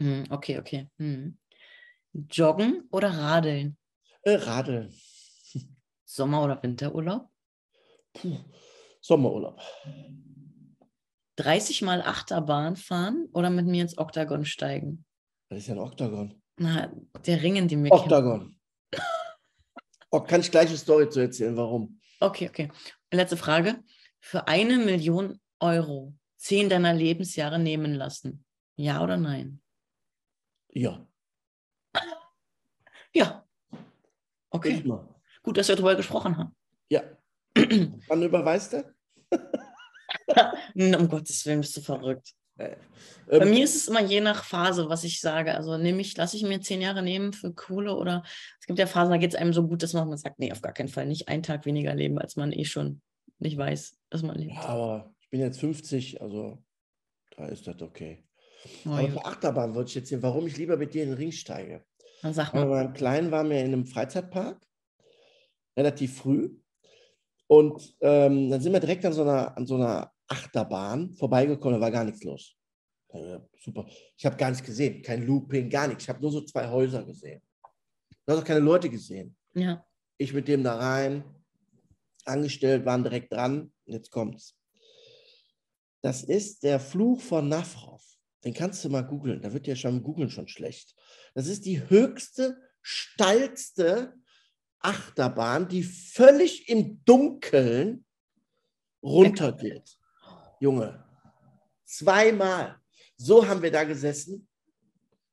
Hm, okay, okay. Hm. Joggen oder Radeln? Äh, Radeln. Sommer- oder Winterurlaub? Puh. Sommerurlaub. 30 Mal Achterbahn fahren oder mit mir ins Oktagon steigen? Das ist ja ein Oktagon. Na, der Ring, in dem wir. Oktagon. Oh, kann ich gleich eine Story zu erzählen, warum? Okay, okay. Letzte Frage. Für eine Million Euro zehn deiner Lebensjahre nehmen lassen. Ja oder nein? Ja. Ja. Okay. Gut, dass wir darüber gesprochen haben. Ja. Wann überweist du? Um Gottes Willen, bist du verrückt. Äh, Bei ähm, mir ist es immer je nach Phase, was ich sage. Also nehme ich, lasse ich mir zehn Jahre nehmen für Kohle oder es gibt ja Phasen, da geht es einem so gut, dass man sagt, nee, auf gar keinen Fall nicht einen Tag weniger leben, als man eh schon nicht weiß, dass man lebt. ja, aber ich bin jetzt 50, also da ist das okay. Oh, aber für Achterbahn wollte ich jetzt sehen, warum ich lieber mit dir in den Ring steige. Dann sag Aber mal. beim Kleinen waren wir in einem Freizeitpark, relativ früh. Und ähm, dann sind wir direkt an so, einer, an so einer Achterbahn vorbeigekommen, da war gar nichts los. Ja, super. Ich habe gar nichts gesehen, kein Looping, gar nichts. Ich habe nur so zwei Häuser gesehen. Du hast auch keine Leute gesehen. Ja. Ich mit dem da rein, angestellt, waren direkt dran. Jetzt kommt's. Das ist der Fluch von Nafrov. Den kannst du mal googeln. Da wird ja schon googeln schon schlecht. Das ist die höchste, steilste Achterbahn, die völlig im Dunkeln runtergeht. Junge, zweimal. So haben wir da gesessen.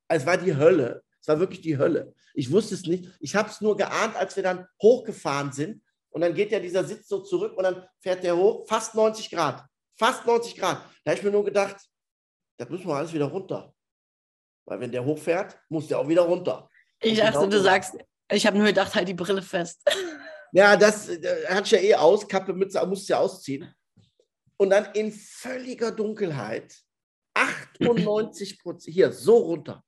Es war die Hölle. Es war wirklich die Hölle. Ich wusste es nicht. Ich habe es nur geahnt, als wir dann hochgefahren sind. Und dann geht ja dieser Sitz so zurück und dann fährt der hoch, fast 90 Grad. Fast 90 Grad. Da habe ich mir nur gedacht, das müssen wir alles wieder runter. Weil wenn der hochfährt, muss der auch wieder runter. Ich dachte, genau du sagst, ich habe nur gedacht, halt die Brille fest. Ja, das äh, hat ja eh aus, Kappe, Mütze, musst ja ausziehen. Und dann in völliger Dunkelheit, 98 Prozent, hier, so runter.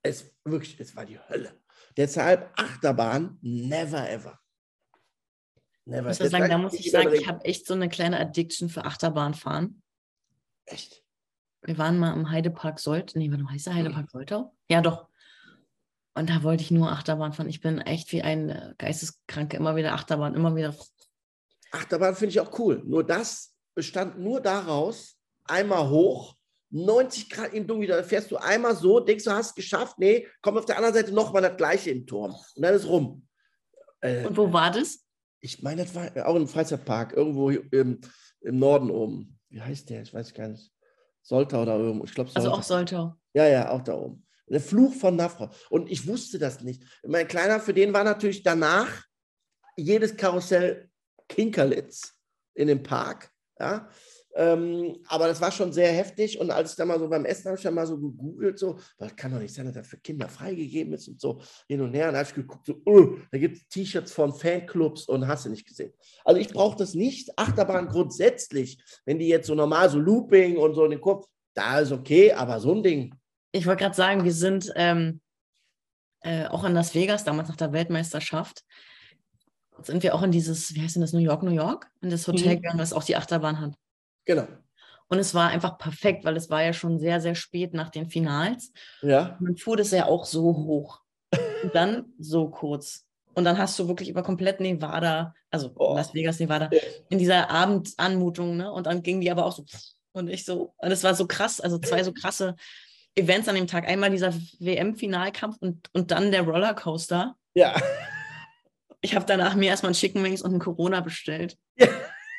Es wirklich, es war die Hölle. Deshalb Achterbahn, never ever. Never. Ich muss sagen, da muss ich sagen, ich habe echt so eine kleine Addiction für Achterbahnfahren. Echt? Wir waren mal im Heidepark Solt. Nee, mal, heißt der Heidepark Soltau? Ja, doch. Und da wollte ich nur Achterbahn fahren. Ich bin echt wie ein äh, Geisteskranke, immer wieder Achterbahn, immer wieder. Achterbahn finde ich auch cool. Nur das bestand nur daraus, einmal hoch, 90 Grad im Dunkeln, da fährst du einmal so, denkst du, hast es geschafft. Nee, kommt auf der anderen Seite nochmal das gleiche im Turm. Und dann ist rum. Äh, Und wo war das? Ich meine, das war auch im Freizeitpark, irgendwo im, im Norden oben. Wie heißt der? Ich weiß gar nicht. Soltau da oben. Ich glaube, Also auch Soltau. Ja, ja, auch da oben. Der Fluch von Nafra. Und ich wusste das nicht. Mein Kleiner, für den war natürlich danach jedes Karussell Kinkerlitz in dem Park. Ja? Ähm, aber das war schon sehr heftig. Und als ich dann mal so beim Essen habe ich dann mal so gegoogelt, so, das kann doch nicht sein, dass das für Kinder freigegeben ist und so hin und her. Und da habe ich geguckt, so, uh, da gibt es T-Shirts von Fanclubs und hast du nicht gesehen. Also ich brauche das nicht. Achterbahn grundsätzlich, wenn die jetzt so normal so Looping und so in den Kopf, da ist okay, aber so ein Ding, Ich wollte gerade sagen, wir sind ähm, äh, auch in Las Vegas, damals nach der Weltmeisterschaft, sind wir auch in dieses, wie heißt denn das, New York, New York, in das Hotel Mhm. gegangen, das auch die Achterbahn hat. genau. Und es war einfach perfekt, weil es war ja schon sehr, sehr spät nach den Finals. Ja. Dann fuhr das ja auch so hoch. Und dann so kurz. Und dann hast du wirklich über komplett Nevada, also Oh. Las Vegas, Nevada, Ja. in dieser Abendanmutung, ne? Und dann ging die aber auch so und ich so, und es war so krass, also zwei so krasse Events an dem Tag. Einmal dieser WM-Finalkampf und, und dann der Rollercoaster. Ja. Ich habe danach mir erstmal einen Chicken Wings und einen Corona bestellt. Ja.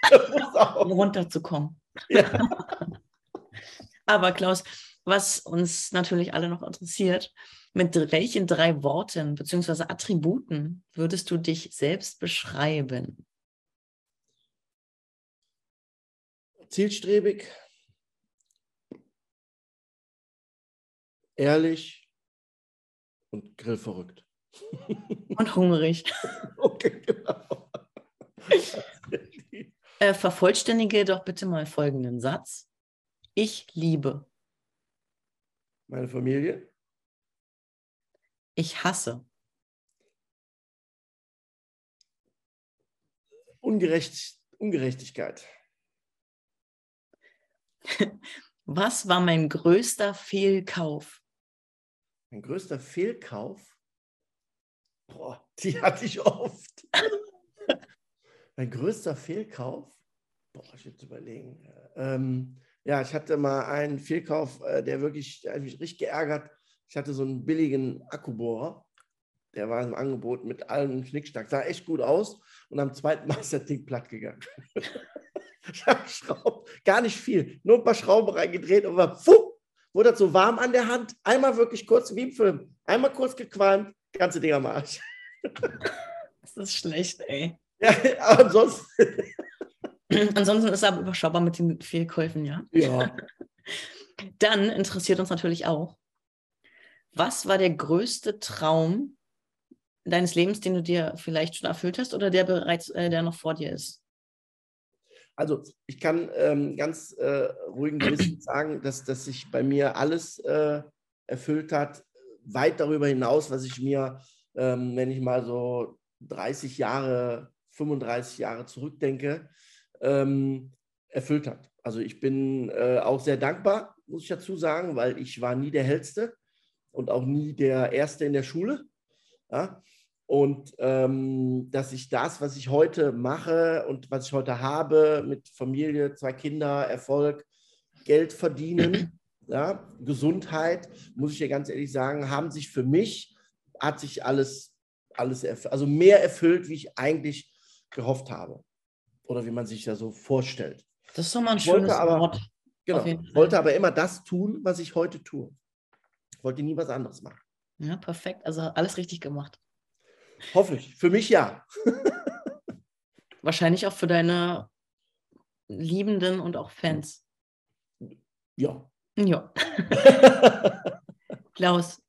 um runterzukommen. Ja. Aber Klaus, was uns natürlich alle noch interessiert, mit welchen drei Worten bzw. Attributen würdest du dich selbst beschreiben? Zielstrebig, ehrlich und grillverrückt. Und hungrig. Genau. äh, vervollständige doch bitte mal folgenden Satz. Ich liebe. Meine Familie. Ich hasse. Ungerecht, Ungerechtigkeit. Was war mein größter Fehlkauf? Mein größter Fehlkauf? Boah, die hatte ich oft. mein größter Fehlkauf? Boah, ich jetzt überlegen. Ähm, ja, ich hatte mal einen Fehlkauf, äh, der wirklich, der hat mich richtig geärgert. Ich hatte so einen billigen Akkubohrer. Der war im Angebot mit allem Schnickschnack. Sah echt gut aus. Und am zweiten Mal ist das Ding platt gegangen. ich habe Schrauben, gar nicht viel, nur ein paar Schrauben reingedreht und war, puh, wurde das so warm an der Hand. Einmal wirklich kurz, wie im Film, einmal kurz gequalmt, ganze Ding am Arsch. Das ist schlecht, ey. Ja, aber ansonsten. ansonsten ist er aber überschaubar mit den Fehlkäufen, ja? Ja. Dann interessiert uns natürlich auch, was war der größte Traum deines Lebens, den du dir vielleicht schon erfüllt hast oder der bereits, äh, der noch vor dir ist? Also ich kann ähm, ganz äh, ruhigen Gewissens sagen, dass, dass sich bei mir alles äh, erfüllt hat, weit darüber hinaus, was ich mir, ähm, wenn ich mal so 30 Jahre, 35 Jahre zurückdenke, ähm, erfüllt hat. Also ich bin äh, auch sehr dankbar, muss ich dazu sagen, weil ich war nie der Hellste und auch nie der Erste in der Schule. Ja? Und ähm, dass ich das, was ich heute mache und was ich heute habe, mit Familie, zwei Kinder, Erfolg, Geld verdienen, ja, Gesundheit, muss ich dir ganz ehrlich sagen, haben sich für mich, hat sich alles, alles erfüllt, also mehr erfüllt, wie ich eigentlich gehofft habe. Oder wie man sich ja so vorstellt. Das ist doch mal ein schönes aber, Wort. Genau, wollte aber immer das tun, was ich heute tue. Ich wollte nie was anderes machen. Ja, perfekt. Also alles richtig gemacht. Hoffe ich. Für mich ja. Wahrscheinlich auch für deine Liebenden und auch Fans. Ja. Ja. Klaus,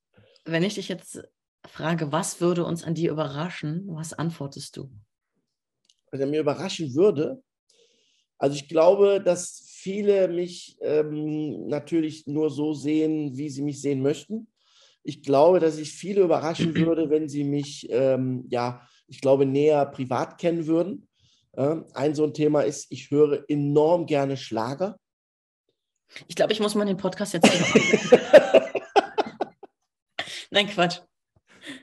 wenn ich dich jetzt frage, was würde uns an dir überraschen, was antwortest du? Was er mir überraschen würde, also ich glaube, dass viele mich ähm, natürlich nur so sehen, wie sie mich sehen möchten. Ich glaube, dass ich viele überraschen würde, wenn sie mich, ähm, ja, ich glaube, näher privat kennen würden. Äh, ein so ein Thema ist, ich höre enorm gerne Schlager. Ich glaube, ich muss mal den Podcast jetzt. Nein, Quatsch.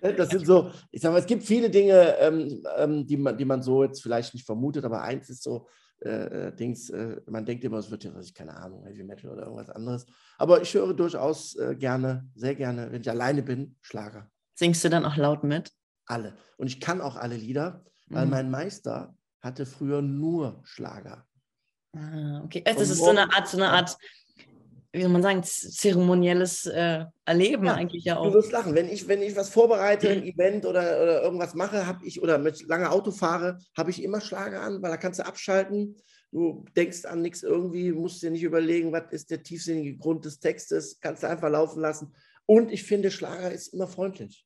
Das sind so, ich sage mal, es gibt viele Dinge, ähm, ähm, die, man, die man so jetzt vielleicht nicht vermutet, aber eins ist so, äh, äh, Dings, äh, man denkt immer, es wird ja, keine Ahnung, Heavy Metal oder irgendwas anderes. Aber ich höre durchaus äh, gerne, sehr gerne, wenn ich alleine bin, Schlager. Singst du dann auch laut mit? Alle. Und ich kann auch alle Lieder, weil mhm. mein Meister hatte früher nur Schlager. Ah, okay. Also das ist so eine Art, so eine Art wie soll man sagen, zeremonielles äh, Erleben ja, eigentlich ja auch. Du wirst lachen. Wenn ich, wenn ich was vorbereite, ein Event oder, oder irgendwas mache, habe ich, oder mit lange Auto fahre, habe ich immer Schlager an, weil da kannst du abschalten. Du denkst an nichts irgendwie, musst dir nicht überlegen, was ist der tiefsinnige Grund des Textes, kannst du einfach laufen lassen. Und ich finde, Schlager ist immer freundlich.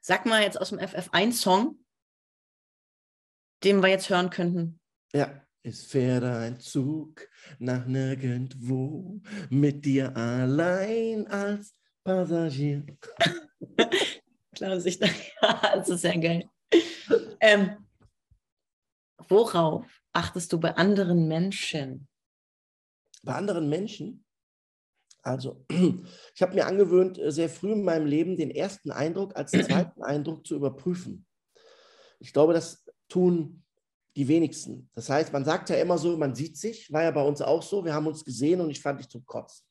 Sag mal jetzt aus dem FF ein Song, den wir jetzt hören könnten. Ja. Es fährt ein Zug nach nirgendwo mit dir allein als Passagier. Klaus, ich das ist sehr geil. Ähm, worauf achtest du bei anderen Menschen? Bei anderen Menschen? Also, ich habe mir angewöhnt, sehr früh in meinem Leben den ersten Eindruck als zweiten Eindruck zu überprüfen. Ich glaube, das tun die wenigsten. Das heißt, man sagt ja immer so, man sieht sich, war ja bei uns auch so, wir haben uns gesehen und ich fand dich zum Kotzen.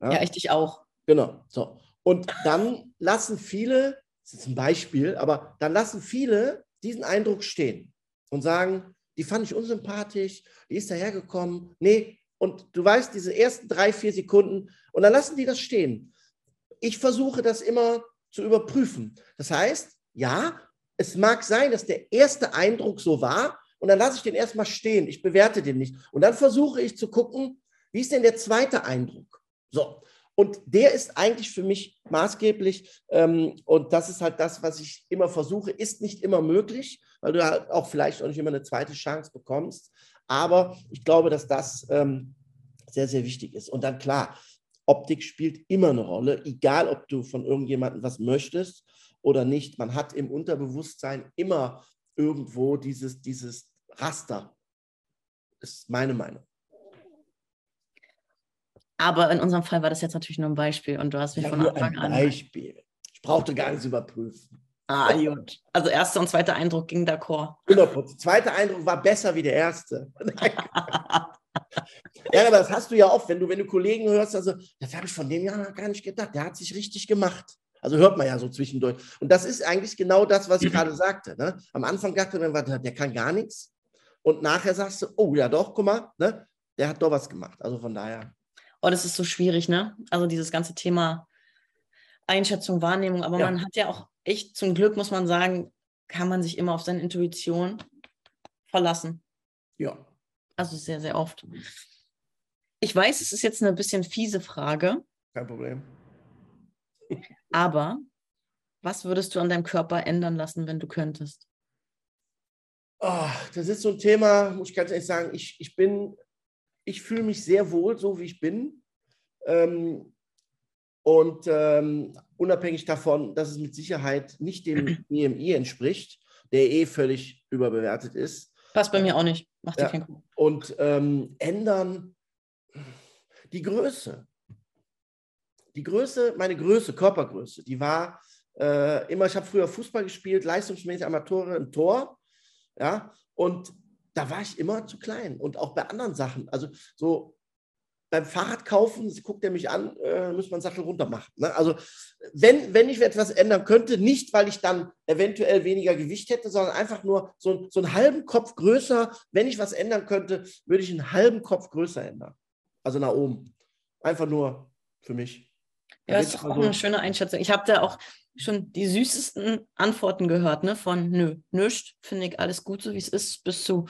Ja, ja ich dich auch. Genau, so. Und dann lassen viele, das ist ein Beispiel, aber dann lassen viele diesen Eindruck stehen und sagen, die fand ich unsympathisch, die ist dahergekommen. Nee, und du weißt, diese ersten drei, vier Sekunden, und dann lassen die das stehen. Ich versuche das immer zu überprüfen. Das heißt, ja, es mag sein, dass der erste Eindruck so war, und dann lasse ich den erstmal stehen. Ich bewerte den nicht. Und dann versuche ich zu gucken, wie ist denn der zweite Eindruck? So. Und der ist eigentlich für mich maßgeblich. Ähm, und das ist halt das, was ich immer versuche. Ist nicht immer möglich, weil du halt auch vielleicht auch nicht immer eine zweite Chance bekommst. Aber ich glaube, dass das ähm, sehr, sehr wichtig ist. Und dann klar, Optik spielt immer eine Rolle, egal ob du von irgendjemandem was möchtest oder nicht. Man hat im Unterbewusstsein immer irgendwo dieses, dieses Raster. Das ist meine Meinung. Aber in unserem Fall war das jetzt natürlich nur ein Beispiel und du hast mich ja, von Anfang ein Beispiel. Ich brauchte gar nichts überprüfen. Ah, gut. Also erster und zweiter Eindruck ging d'accord. Genau, der zweite Eindruck war besser wie der erste. ja, aber das hast du ja oft, wenn du, wenn du Kollegen hörst, also, das habe ich von dem Jahr gar nicht gedacht. Der hat sich richtig gemacht. Also hört man ja so zwischendurch. Und das ist eigentlich genau das, was ich gerade sagte. Ne? Am Anfang dachte man, der kann gar nichts. Und nachher sagst du, oh ja doch, guck mal, ne? der hat doch was gemacht. Also von daher. Oh, das ist so schwierig, ne? Also dieses ganze Thema Einschätzung, Wahrnehmung. Aber ja. man hat ja auch echt, zum Glück muss man sagen, kann man sich immer auf seine Intuition verlassen. Ja. Also sehr, sehr oft. Ich weiß, es ist jetzt eine bisschen fiese Frage. Kein Problem. Aber was würdest du an deinem Körper ändern lassen, wenn du könntest? Oh, das ist so ein Thema, muss ich ganz ehrlich sagen, ich, ich bin, ich fühle mich sehr wohl, so wie ich bin. Ähm, und ähm, unabhängig davon, dass es mit Sicherheit nicht dem EMI entspricht, der eh völlig überbewertet ist. Passt bei mir auch nicht. Macht dir ja. keinen Kuh. Und ähm, ändern die Größe. Die Größe, meine Größe, Körpergröße, die war äh, immer, ich habe früher Fußball gespielt, leistungsmäßig Amateure im Tor. Ja, und da war ich immer zu klein. Und auch bei anderen Sachen. Also so beim Fahrrad kaufen, guckt er mich an, äh, muss man Sattel runter machen. Ne? Also wenn, wenn ich etwas ändern könnte, nicht weil ich dann eventuell weniger Gewicht hätte, sondern einfach nur so, so einen halben Kopf größer. Wenn ich was ändern könnte, würde ich einen halben Kopf größer ändern. Also nach oben. Einfach nur für mich. Ja, das ist auch so eine schöne Einschätzung. Ich habe da auch schon die süßesten Antworten gehört, ne? Von nö, nüscht, finde ich alles gut, so wie es ist, bis zu,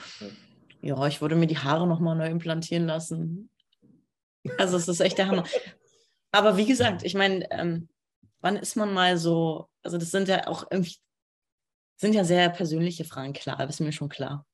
ja, ich würde mir die Haare nochmal neu implantieren lassen. Also es ist echt der Hammer. Aber wie gesagt, ich meine, ähm, wann ist man mal so, also das sind ja auch irgendwie, sind ja sehr persönliche Fragen, klar, das ist mir schon klar.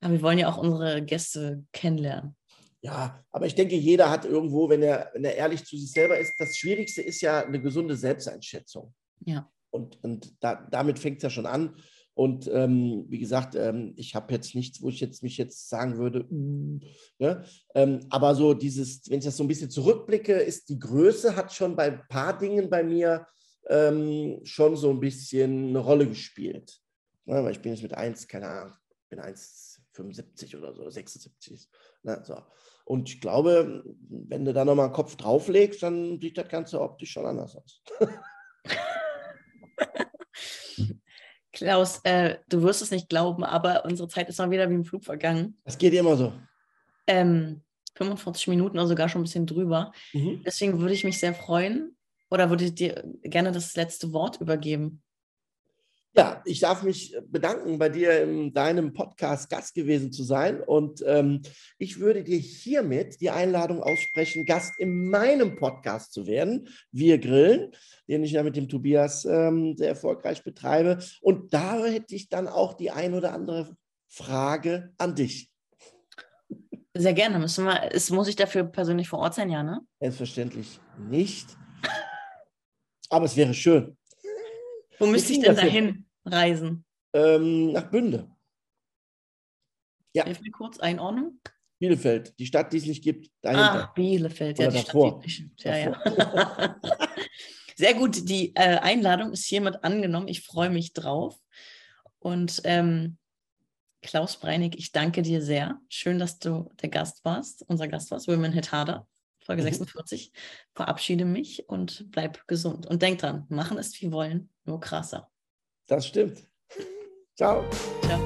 Aber wir wollen ja auch unsere Gäste kennenlernen. Ja, aber ich denke, jeder hat irgendwo, wenn er, wenn er ehrlich zu sich selber ist, das Schwierigste ist ja eine gesunde Selbsteinschätzung. Ja. Und, und da, damit fängt es ja schon an. Und ähm, wie gesagt, ähm, ich habe jetzt nichts, wo ich jetzt mich jetzt sagen würde, mm, ne? ähm, aber so dieses, wenn ich das so ein bisschen zurückblicke, ist die Größe hat schon bei ein paar Dingen bei mir ähm, schon so ein bisschen eine Rolle gespielt. Ne? Weil ich bin jetzt mit 1, keine Ahnung, bin 1,75 oder so, 76. Ne? So. Und ich glaube, wenn du da nochmal einen Kopf drauflegst, dann sieht das Ganze optisch schon anders aus. Klaus, äh, du wirst es nicht glauben, aber unsere Zeit ist mal wieder wie im Flug vergangen. Das geht immer so. Ähm, 45 Minuten oder sogar schon ein bisschen drüber. Mhm. Deswegen würde ich mich sehr freuen oder würde ich dir gerne das letzte Wort übergeben. Ja, ich darf mich bedanken, bei dir in deinem Podcast Gast gewesen zu sein. Und ähm, ich würde dir hiermit die Einladung aussprechen, Gast in meinem Podcast zu werden. Wir grillen, den ich ja mit dem Tobias ähm, sehr erfolgreich betreibe. Und da hätte ich dann auch die ein oder andere Frage an dich. Sehr gerne. Müssen wir, ist, muss ich dafür persönlich vor Ort sein, ja, ne? Selbstverständlich nicht. Aber es wäre schön. Wo müsste ich denn dahin reisen? Ähm, nach Bünde. Ja. Hilf mir kurz, Einordnung. Bielefeld, die Stadt, die es nicht gibt. Dahinter. Ah, Bielefeld, ja, die davor. Stadt, die nicht ja, ja. Sehr gut, die äh, Einladung ist hiermit angenommen. Ich freue mich drauf. Und ähm, Klaus Breinig, ich danke dir sehr. Schön, dass du der Gast warst, unser Gast warst, Women Hit Harder. Folge 46. Mhm. Verabschiede mich und bleib gesund. Und denk dran, machen ist wie wollen, nur krasser. Das stimmt. Ciao. Ciao.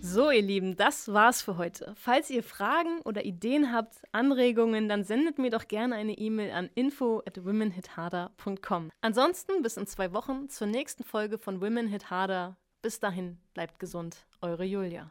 So, ihr Lieben, das war's für heute. Falls ihr Fragen oder Ideen habt, Anregungen, dann sendet mir doch gerne eine E-Mail an info at womenhitharder.com. Ansonsten bis in zwei Wochen zur nächsten Folge von Women Hit Harder. Bis dahin, bleibt gesund. Eure Julia.